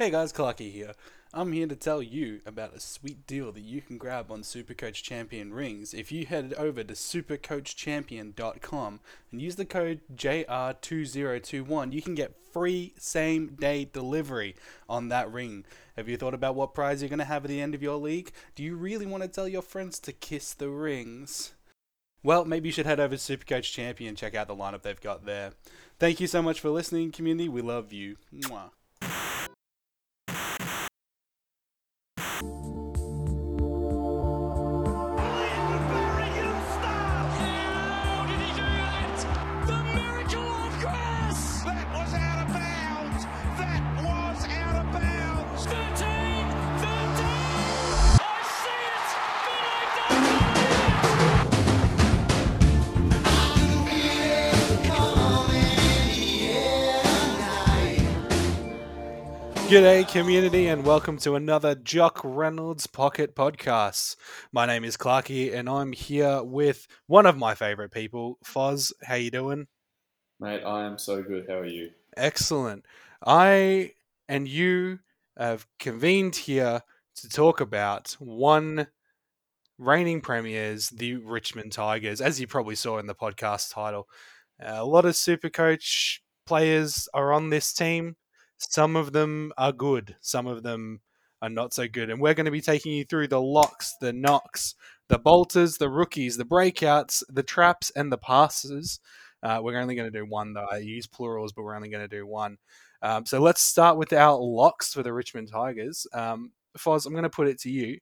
Hey guys, Clarky here. I'm here to tell you about a sweet deal that you can grab on Supercoach Champion rings. If you head over to supercoachchampion.com and use the code JR2021, you can get free same day delivery on that ring. Have you thought about what prize you're going to have at the end of your league? Do you really want to tell your friends to kiss the rings? Well, maybe you should head over to Supercoach Champion and check out the lineup they've got there. Thank you so much for listening, community. We love you. Mwah. G'day, community, and welcome to another Jock Reynolds Pocket Podcast. My name is Clarky, and I'm here with one of my favorite people, Foz. How you doing? Mate, I am so good. How are you? Excellent. I and you have convened here to talk about one reigning premiers, the Richmond Tigers, as you probably saw in the podcast title. a lot of Super Coach players are on this team. Some of them are good, some of them are not so good. And we're going to be taking you through the locks, the knocks, the bolters, the rookies, the breakouts, the traps, and the passes. Uh, we're only going to do one, though. I use plurals, but we're only going to do one. Um, so let's start with our locks for the Richmond Tigers. Um, Foz, I'm going to put it to you.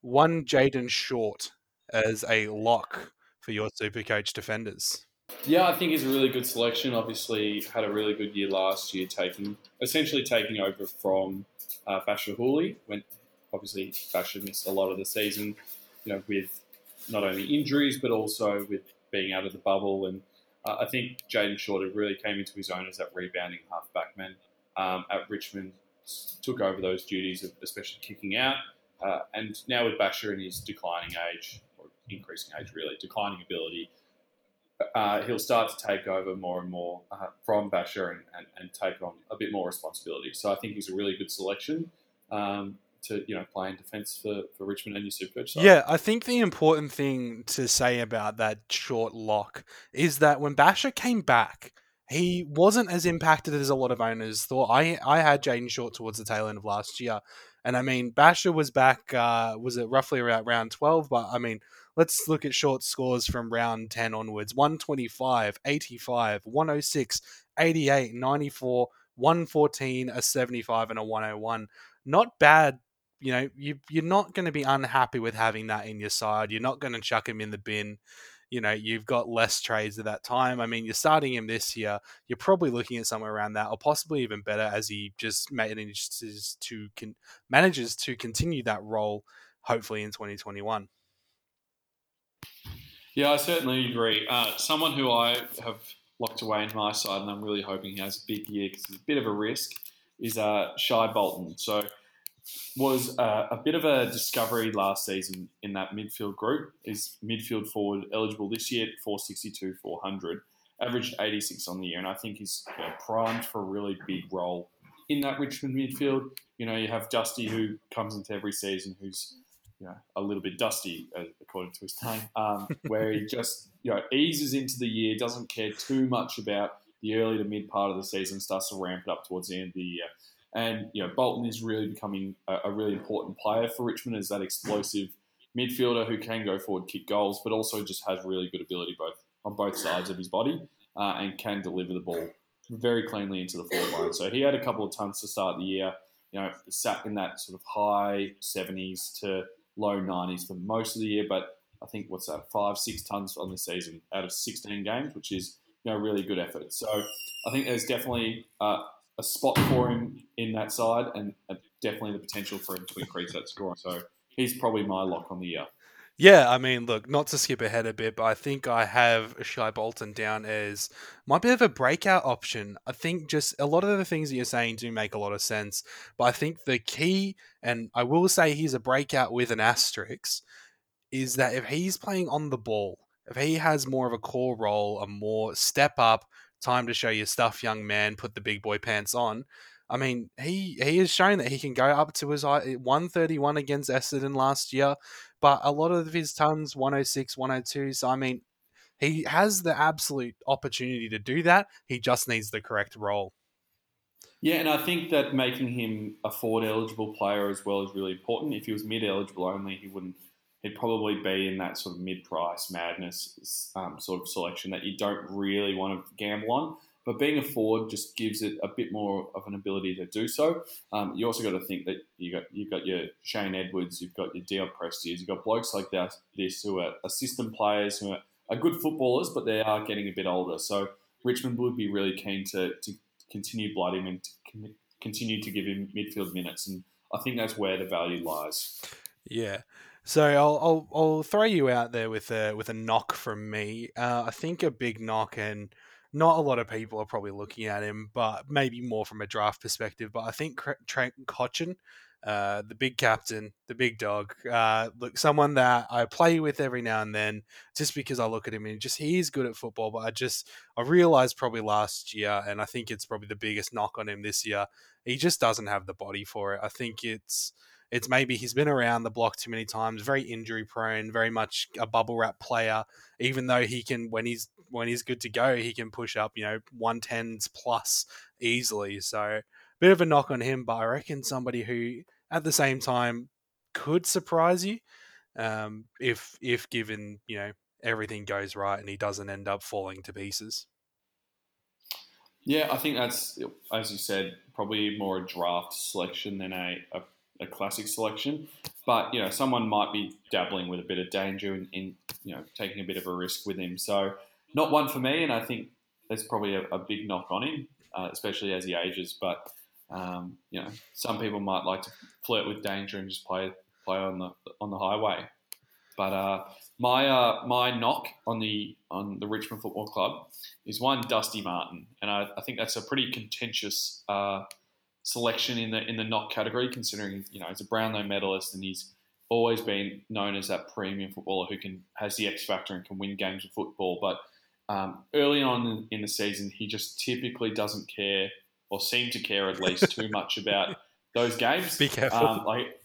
One Jayden Short as a lock for your Supercoach defenders. Yeah, I think he's a really good selection. Obviously, had a really good year last year, taking essentially taking over from uh, Bachar Houli. When obviously Bachar missed a lot of the season, you know, with not only injuries but also with being out of the bubble. And uh, I think Jayden Short had really came into his own as that rebounding halfback man um, at Richmond. Took over those duties, of especially kicking out. Uh, and now with Bachar in his declining age, or increasing age really, declining ability, uh, he'll start to take over more and more uh, from Bachar and, and, and take on a bit more responsibility. So I think he's a really good selection um, to you know play in defence for, for Richmond and your Supercoach side. Yeah, I think the important thing to say about that short lock is that when Bachar came back, he wasn't as impacted as a lot of owners thought. I I had Jayden Short towards the tail end of last year, and I mean Bachar was back. Uh, was it roughly around round twelve? But I mean, let's look at short scores from round 10 onwards 125, 85, 106, 88, 94, 114, a 75, and a 101. Not bad you know, you you're not going to be unhappy with having that in your side. You're not going to chuck him in the bin. You know, you've got less trades at that time. I mean, you're starting him this year. You're probably looking at somewhere around that, or possibly even better, as he just manages to con- manages to continue that role. Hopefully in 2021. Yeah, I certainly agree. Uh, someone who I have locked away in my side, and I'm really hoping he has a big year because it's a bit of a risk, is uh, Shai Bolton. So was uh, a bit of a discovery last season in that midfield group. Is midfield forward eligible this year 462, 400, averaged 86 on the year, and I think he's you know, primed for a really big role in that Richmond midfield. You know, you have Dusty who comes into every season who's you know, a little bit dusty, uh, according to his name, um, where he just you know eases into the year, doesn't care too much about the early to mid part of the season, starts to ramp it up towards the end of the year. And you know, Bolton is really becoming a, a really important player for Richmond as that explosive midfielder who can go forward, kick goals, but also just has really good ability both on both sides of his body uh, and can deliver the ball very cleanly into the forward line. So he had a couple of tons to start the year. You know, sat in that sort of high 70s to low 90s for most of the year, but I think what's that, five, six tons on the season out of 16 games, which is you know really good effort. So I think there's definitely uh, a spot for him in that side, and uh, definitely the potential for him to increase that score. So he's probably my lock on the year. Yeah, I mean, look, not to skip ahead a bit, but I think I have Shai Bolton down as my bit of a breakout option. I think just a lot of the things that you're saying do make a lot of sense, but I think the key, and I will say he's a breakout with an asterisk, is that if he's playing on the ball, if he has more of a core role, a more step up, time to show your stuff, young man, put the big boy pants on, I mean, he he has shown that he can go up to his 131 against Essendon last year, but a lot of his tons 106, 102. So I mean, he has the absolute opportunity to do that. He just needs the correct role. Yeah, and I think that making him a forward eligible player as well is really important. If he was mid eligible only, he wouldn't. He'd probably be in that sort of mid price madness um, sort of selection that you don't really want to gamble on. But being a forward just gives it a bit more of an ability to do so. Um, you also got to think that you got you've got your Shane Edwards, you've got your Dion Prestia, you've got blokes like that, this who are assistant players who are, are good footballers, but they are getting a bit older. So Richmond would be really keen to, to continue blood him and to continue to give him midfield minutes, and I think that's where the value lies. Yeah. So I'll, I'll I'll throw you out there with a with a knock from me. Uh, I think a big knock, and not a lot of people are probably looking at him, but maybe more from a draft perspective. But I think Trent Cotchin, uh, the big captain, the big dog, uh, look, someone that I play with every now and then, just because I look at him and just he is good at football. But I just I realized probably last year, and I think it's probably the biggest knock on him this year. He just doesn't have the body for it. I think it's it's maybe he's been around the block too many times, very injury prone, very much a bubble wrap player. Even though he can, when he's when he's good to go, he can push up, you know, one tens plus easily. So bit of a knock on him, but I reckon somebody who at the same time could surprise you um, if if given you know everything goes right and he doesn't end up falling to pieces. Yeah, I think that's as you said, probably more a draft selection than a, a, a classic selection. But you know, someone might be dabbling with a bit of danger in, in you know taking a bit of a risk with him. So not one for me, and I think there's probably a, a big knock on him, uh, especially as he ages. But um, you know, some people might like to flirt with danger and just play play on the on the highway. But uh, my uh, my knock on the on the Richmond Football Club is one Dusty Martin, and I, I think that's a pretty contentious uh, selection in the in the knock category, considering you know he's a Brownlow medalist and he's always been known as that premium footballer who can has the X factor and can win games of football. But um, early on in, the season, he just typically doesn't care or seem to care at least too much about those games. Be careful. Um, like,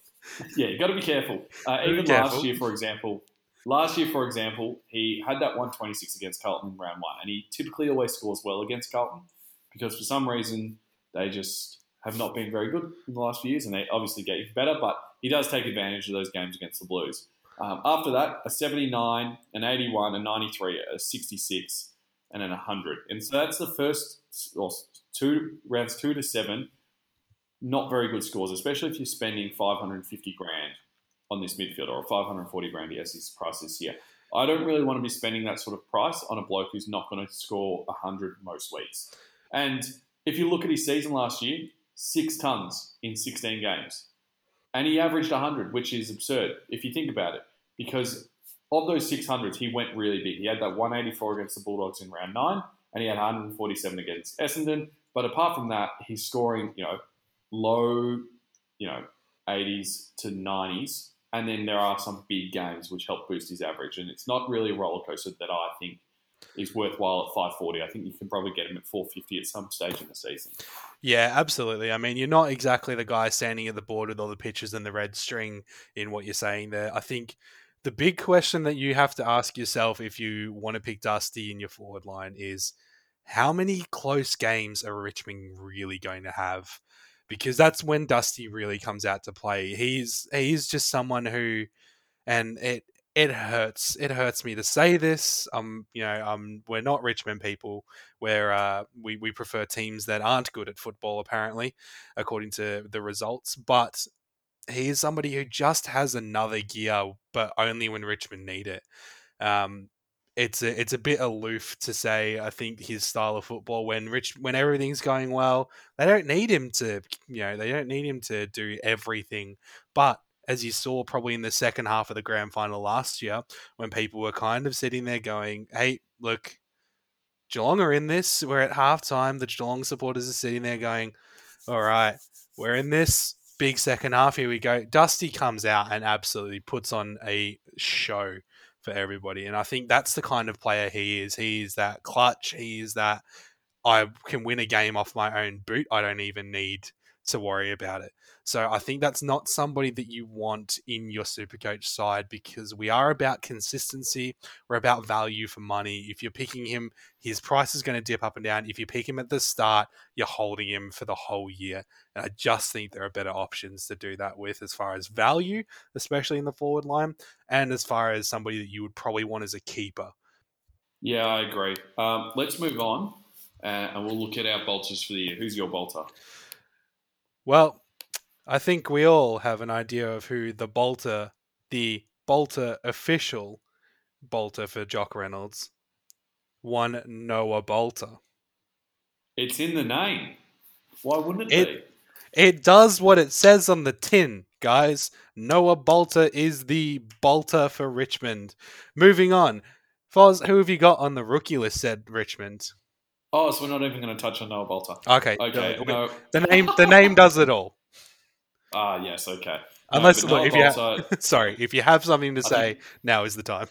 yeah, you got to be careful. Uh, Be even careful. last year, for example, last year, for example, he had that 126 against Carlton in round one, and he typically always scores well against Carlton because for some reason they just have not been very good in the last few years, and they obviously get even better. But he does take advantage of those games against the Blues. Um, after that, a 79, an 81, a 93, a 66, and an 100. And so that's the first two rounds two to seven. Not very good scores, especially if you're spending 550 grand on this midfielder or 540 grand as his price this year. I don't really want to be spending that sort of price on a bloke who's not going to score 100 most weeks. And if you look at his season last year, six tons in 16 games. And he averaged 100, which is absurd if you think about it. Because of those 600s, he went really big. He had that 184 against the Bulldogs in round nine, and he had 147 against Essendon. But apart from that, he's scoring, you know, low, you know, 80s to 90s. And then there are some big games which help boost his average. And it's not really a roller coaster that I think is worthwhile at 540. I think you can probably get him at 450 at some stage in the season. Yeah, absolutely. I mean, you're not exactly the guy standing at the board with all the pictures and the red string in what you're saying there. I think the big question that you have to ask yourself if you want to pick Dusty in your forward line is how many close games are Richmond really going to have? Because that's when Dusty really comes out to play. He's he's just someone who and it it hurts. It hurts me to say this. Um, you know, um, we're not Richmond people. Where uh, we we prefer teams that aren't good at football, apparently, according to the results. But he is somebody who just has another gear, but only when Richmond need it. Um, it's a it's a bit aloof to say. I think his style of football when Rich when everything's going well, they don't need him to you know they don't need him to do everything. But as you saw probably in the second half of the grand final last year, when people were kind of sitting there going, "Hey, look, Geelong are in this. We're at halftime. The Geelong supporters are sitting there going, all right, we're in this big second half. Here we go. Dusty comes out and absolutely puts on a show for everybody. And I think that's the kind of player he is. He is that clutch. He is that I can win a game off my own boot. I don't even need to worry about it. So I think that's not somebody that you want in your Supercoach side because we are about consistency. We're about value for money. If you're picking him, his price is going to dip up and down. If you pick him at the start, you're holding him for the whole year. And I just think there are better options to do that with as far as value, especially in the forward line, and as far as somebody that you would probably want as a keeper. Yeah, I agree. Um, let's move on, uh, and we'll look at our bolters for the year. Who's your bolter? Well, I think we all have an idea of who the bolter, the bolter official bolter for Jock Reynolds, one Noah Balta. It's in the name. Why wouldn't it, It- It does what it says on the tin, guys. Noah Balta is the bolter for Richmond. Moving on. Foz, who have you got on the rookie list? Said Richmond. Oh, so we're not even going to touch on Noah Balta. Okay. Okay, the, no. the name the name does it all. Ah, yes, okay. Unless but look, if you ha- sorry, if you have something to I say, think- now is the time.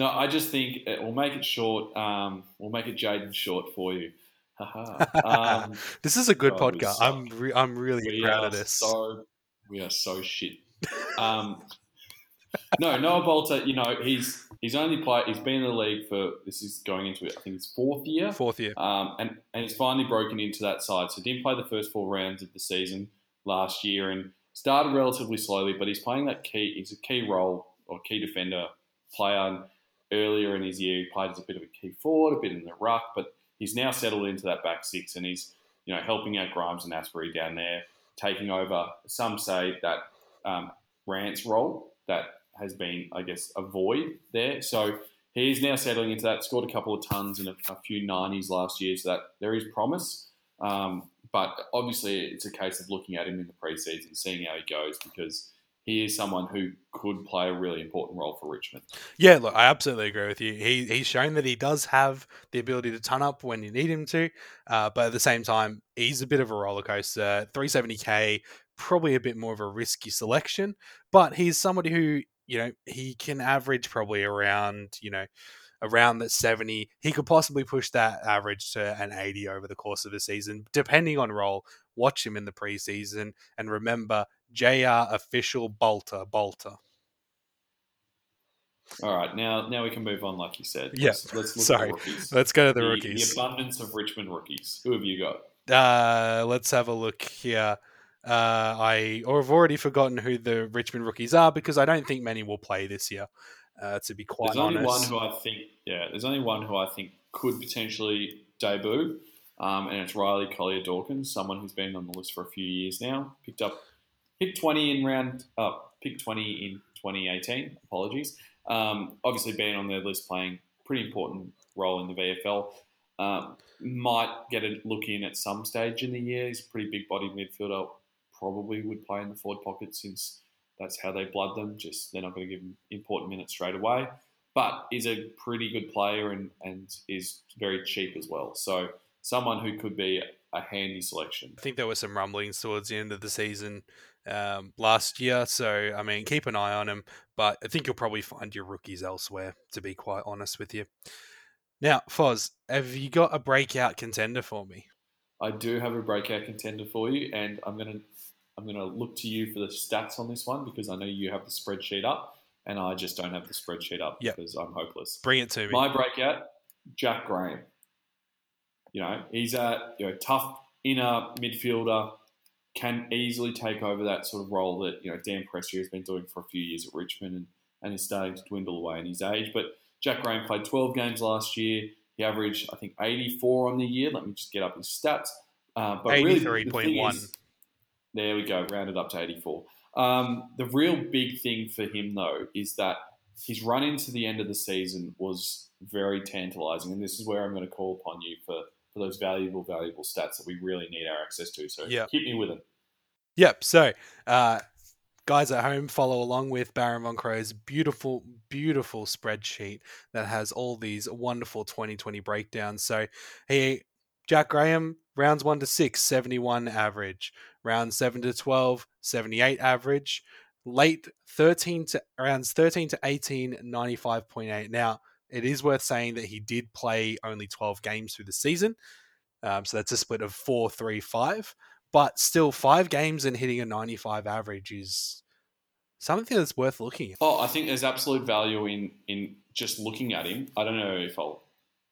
No, I just think it, we'll make it short. Um, we'll make it Jayden short for you. Um, This is a good God, podcast. I'm re- I'm really proud of this. so we are so shit. Um, no, Noah Balta. You know he's he's only played. He's been in the league for this is going into I think his fourth year. Fourth year. Um, and, and he's finally broken into that side. So didn't play the first four rounds of the season last year and started relatively slowly, but he's playing that key. He's a key role or key defender player. Earlier in his year, he played as a bit of a key forward, a bit in the ruck, but he's now settled into that back six and he's you know helping out Grimes and Astbury down there, taking over. Some say that um, Rance role that has been, I guess, a void there. So he's now settling into that. Scored a couple of tons and a, a few 90s last year, so that there is promise. Um, but obviously, it's a case of looking at him in the preseason, seeing how he goes, because he is someone who could play a really important role for Richmond. Yeah, look, I absolutely agree with you. He he's shown that he does have the ability to ton up when you need him to, uh, but at the same time, he's a bit of a roller coaster. 370k, probably a bit more of a risky selection, but he's somebody who you know he can average probably around you know around that 70 he could possibly push that average to an 80 over the course of a season depending on role watch him in the preseason and remember jr official bolter bolter All right, now now we can move on, like you said. Yeah, Let's, let's look sorry. at the rookies. let's go to the, the, rookies the abundance of Richmond rookies. Who have you got? Uh, let's have a look here. Uh, I or have already forgotten who the Richmond rookies are because I don't think many will play this year. Uh, to be quite There's only honest, one who I think, yeah, there's only one who I think could potentially debut, um, and it's Riley Collier Dawkins, someone who's been on the list for a few years now. Picked up, picked 20 in round, uh, picked 20 in 2018. Apologies. Um, obviously, being on their list, playing pretty important role in the VFL. Um, might get a look in at some stage in the year. He's a pretty big bodied midfielder. Probably would play in the forward pocket since that's how they blood them. Just they're not going to give him important minutes straight away. But is a pretty good player and, and is very cheap as well. So someone who could be a handy selection. I think there were some rumblings towards the end of the season um, last year. So I mean, keep an eye on him. But I think you'll probably find your rookies elsewhere. To be quite honest with you. Now, Foz, have you got a breakout contender for me? I do have a breakout contender for you, and I'm gonna I'm gonna look to you for the stats on this one because I know you have the spreadsheet up, and I just don't have the spreadsheet up Yep. because I'm hopeless. Bring it to me. My breakout, Jack Graham. You know, he's a you know tough inner midfielder, can easily take over that sort of role that you know Dion Prestia has been doing for a few years at Richmond, and, and is starting to dwindle away in his age. But Jack Graham played 12 games last year. He averaged, I think, 84 on the year. Let me just get up his stats. Uh, but really, the- the thing 83.1. is- There we go, rounded up to 84. Um, the real big thing for him, though, is that his run into the end of the season was very tantalising, and this is where I'm going to call upon you for, for those valuable, valuable stats that we really need our access to. So Yeah. hit me with them. Yep. So, uh, guys at home, follow along with Baron Von Crow's beautiful, beautiful spreadsheet that has all these wonderful 2020 breakdowns. So, he, Jack Graham, rounds 1 to 6, 71 average. Rounds 7 to 12, 78 average. Late 13 to rounds 13 to 18, 95.8. Now, it is worth saying that he did play only 12 games through the season. Um, so that's a split of 4 3 5 but still, five games and hitting a 95 average is something that's worth looking at. Oh, I think there's absolute value in in just looking at him. I don't know if I'll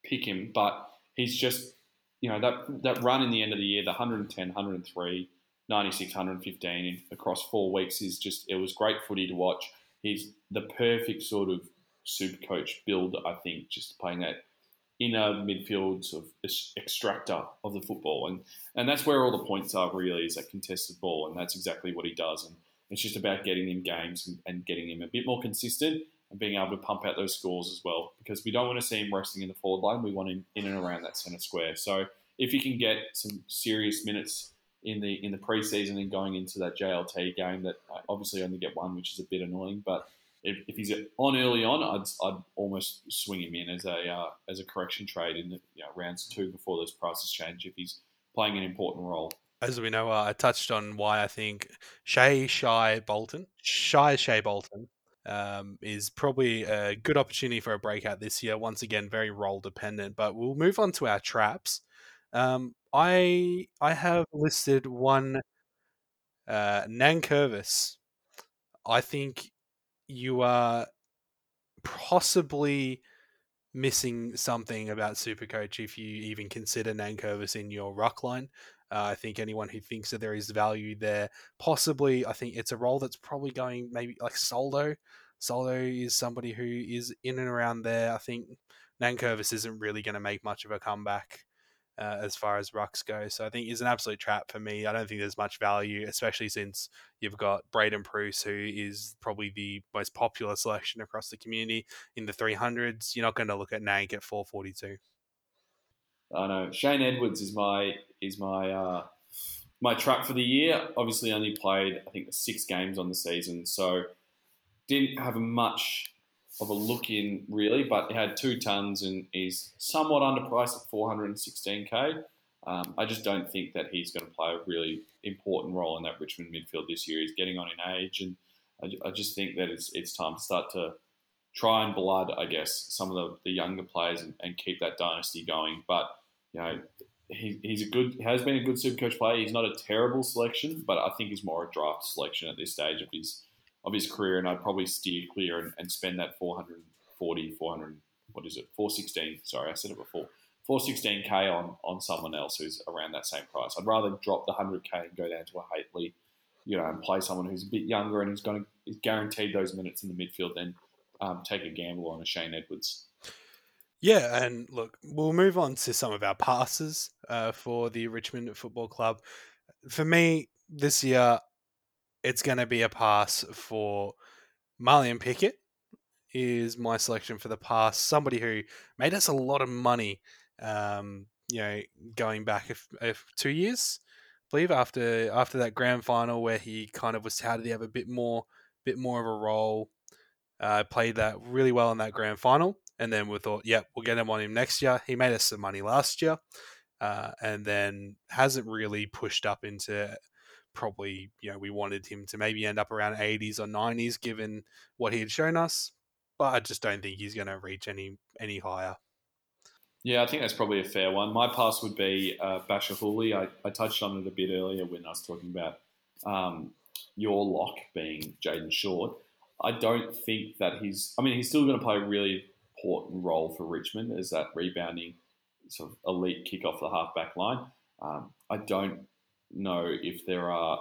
pick him, but he's just you know that that run in the end of the year, the 110, 103, 96, 115 in, across four weeks is just it was great footy to watch. He's the perfect sort of super coach build, I think, just playing that inner midfield sort of extractor of the football, and and that's where all the points are really is that contested ball, and that's exactly what he does. And it's just about getting him games and, and getting him a bit more consistent and being able to pump out those scores as well. Because we don't want to see him resting in the forward line. We want him in and around that centre square. So if he can get some serious minutes in the in the preseason and going into that JLT game, that I obviously only get one, which is a bit annoying. But if, if he's on early on, I'd, I'd almost swing him in as a uh, as a correction trade in the you know, rounds two before those prices change if he's playing an important role. As we know, uh, I touched on why I think Shay Shai Bolton, Shy Shay Bolton, um, is probably a good opportunity for a breakout this year. Once again, very role dependent. But we'll move on to our traps. Um, I I have listed one uh, Nankervis. I think you are possibly missing something about Supercoach if you even consider Nankervis in your ruck line. Uh, I think anyone who thinks that there is value there, possibly, I think it's a role that's probably going maybe like Soldo. Soldo is somebody who is in and around there. I think Nankervis isn't really going to make much of a comeback uh, as far as rucks go. So I think he's an absolute trap for me. I don't think there's much value, especially since you've got Braydon Preuss, who is probably the most popular selection across the community in the 300s. You're not going to look at Nank at 442. I know Shane Edwards is my is my uh, my trap for the year. Obviously, only played I think six games on the season, so didn't have much of a look in really. But he had two tons and is somewhat underpriced at 416k. Um, I just don't think that he's going to play a really important role in that Richmond midfield this year. He's getting on in age, and I, I just think that it's it's time to start to try and blood, I guess, some of the, the younger players and, and keep that dynasty going. But you know, he, he's a good, has been a good super coach player. He's not a terrible selection, but I think he's more a draft selection at this stage of his of his career. And I'd probably steer clear and, and spend that 440, 400, what is it, 416? Sorry, I said it before. 416k on on someone else who's around that same price. I'd rather drop the 100k and go down to a Hately, you know, and play someone who's a bit younger and who's going to is guaranteed those minutes in the midfield than um, take a gamble on a Shane Edwards. Yeah, and look, we'll move on to some of our passes uh, for the Richmond Football Club. For me, this year, it's going to be a pass for Marlion Pickett. Is my selection for the pass somebody who made us a lot of money, um, you know, going back a, a, two years, I believe after after that grand final where he kind of was touted to have a bit more bit more of a role. Uh, played that really well in that grand final and then we thought, yeah, we'll get him on him next year. He made us some money last year, uh, and then hasn't really pushed up into probably, you know, we wanted him to maybe end up around 80s or 90s given what he had shown us, but I just don't think he's going to reach any any higher. Yeah, I think that's probably a fair one. My pass would be uh, Bachar Houli. I, I touched on it a bit earlier when I was talking about um, your lock being Jayden Short. I don't think that he's. I mean, he's still going to play really important role for Richmond as that rebounding sort of elite kick off the half back line. Um, I don't know if there are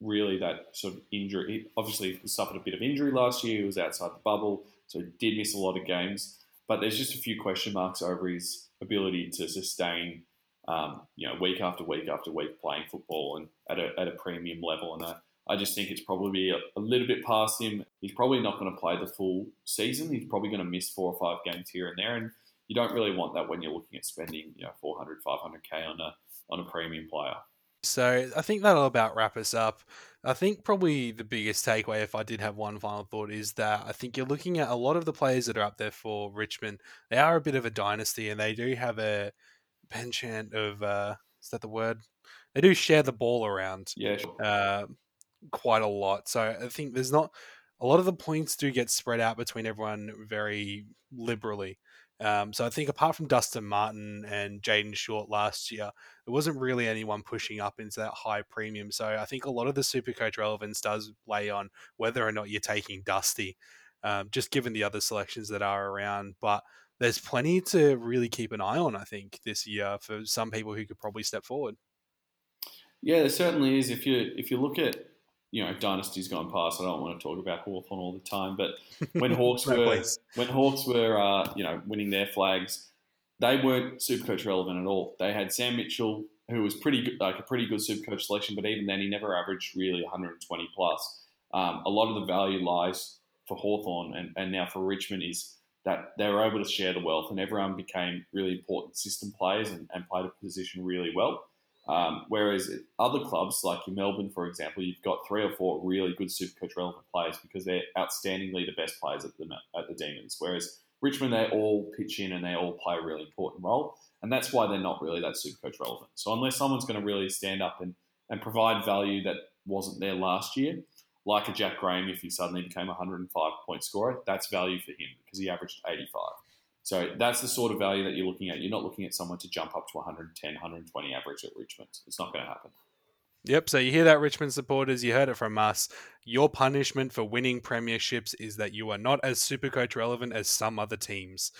really that sort of injury. Obviously he suffered a bit of injury last year. He was outside the bubble, so he did miss a lot of games. But there's just a few question marks over his ability to sustain, um, you know, week after week after week playing football and at a, at a premium level. And I, I just think it's probably a, a little bit past him. He's probably not going to play the full season. He's probably going to miss four or five games here and there. And you don't really want that when you're looking at spending, you know, 400, 500k on a on a premium player. So I think that'll about wrap us up. I think probably the biggest takeaway, if I did have one final thought, is that I think you're looking at a lot of the players that are up there for Richmond. They are a bit of a dynasty, and they do have a penchant of uh, is that the word? They do share the ball around. Yeah, sure. Uh, quite a lot. So I think there's not a lot of the points do get spread out between everyone very liberally. Um, so I think apart from Dustin Martin and Jayden Short last year, there wasn't really anyone pushing up into that high premium. So I think a lot of the super coach relevance does lay on whether or not you're taking Dusty, um, just given the other selections that are around. But there's plenty to really keep an eye on, I think, this year for some people who could probably step forward. Yeah, there certainly is. If you if you look at you know dynasties gone past, I don't want to talk about Hawthorn all the time, but when Hawks No, were please. when Hawks were uh, you know winning their flags, they weren't super coach relevant at all. They had Sam Mitchell, who was pretty good, like a pretty good super coach selection, but even then he never averaged really 120 plus. Um, a lot of the value lies for Hawthorn and, and now for Richmond is that they were able to share the wealth and everyone became really important system players and, and played a position really well. Um, whereas other clubs, like in Melbourne, for example, you've got three or four really good Supercoach relevant players because they're outstandingly the best players at the at the Demons. Whereas Richmond, they all pitch in and they all play a really important role, and that's why they're not really that Supercoach relevant. So unless someone's going to really stand up and, and provide value that wasn't there last year, like a Jack Graham, if he suddenly became a 105 point scorer, that's value for him because he averaged 85. So that's the sort of value that you're looking at. You're not looking at someone to jump up to 110, 120 average at Richmond. It's not going to happen. Yep. So you hear that, Richmond supporters. You heard it from us. Your punishment for winning premierships is that you are not as super coach relevant as some other teams.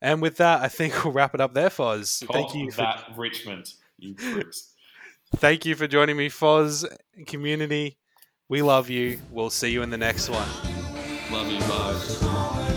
And with that, I think we'll wrap it up there, Foz. Thank Cop you for that Richmond, you thank you for joining me, Foz community. We love you. We'll see you in the next one. Love you, bye.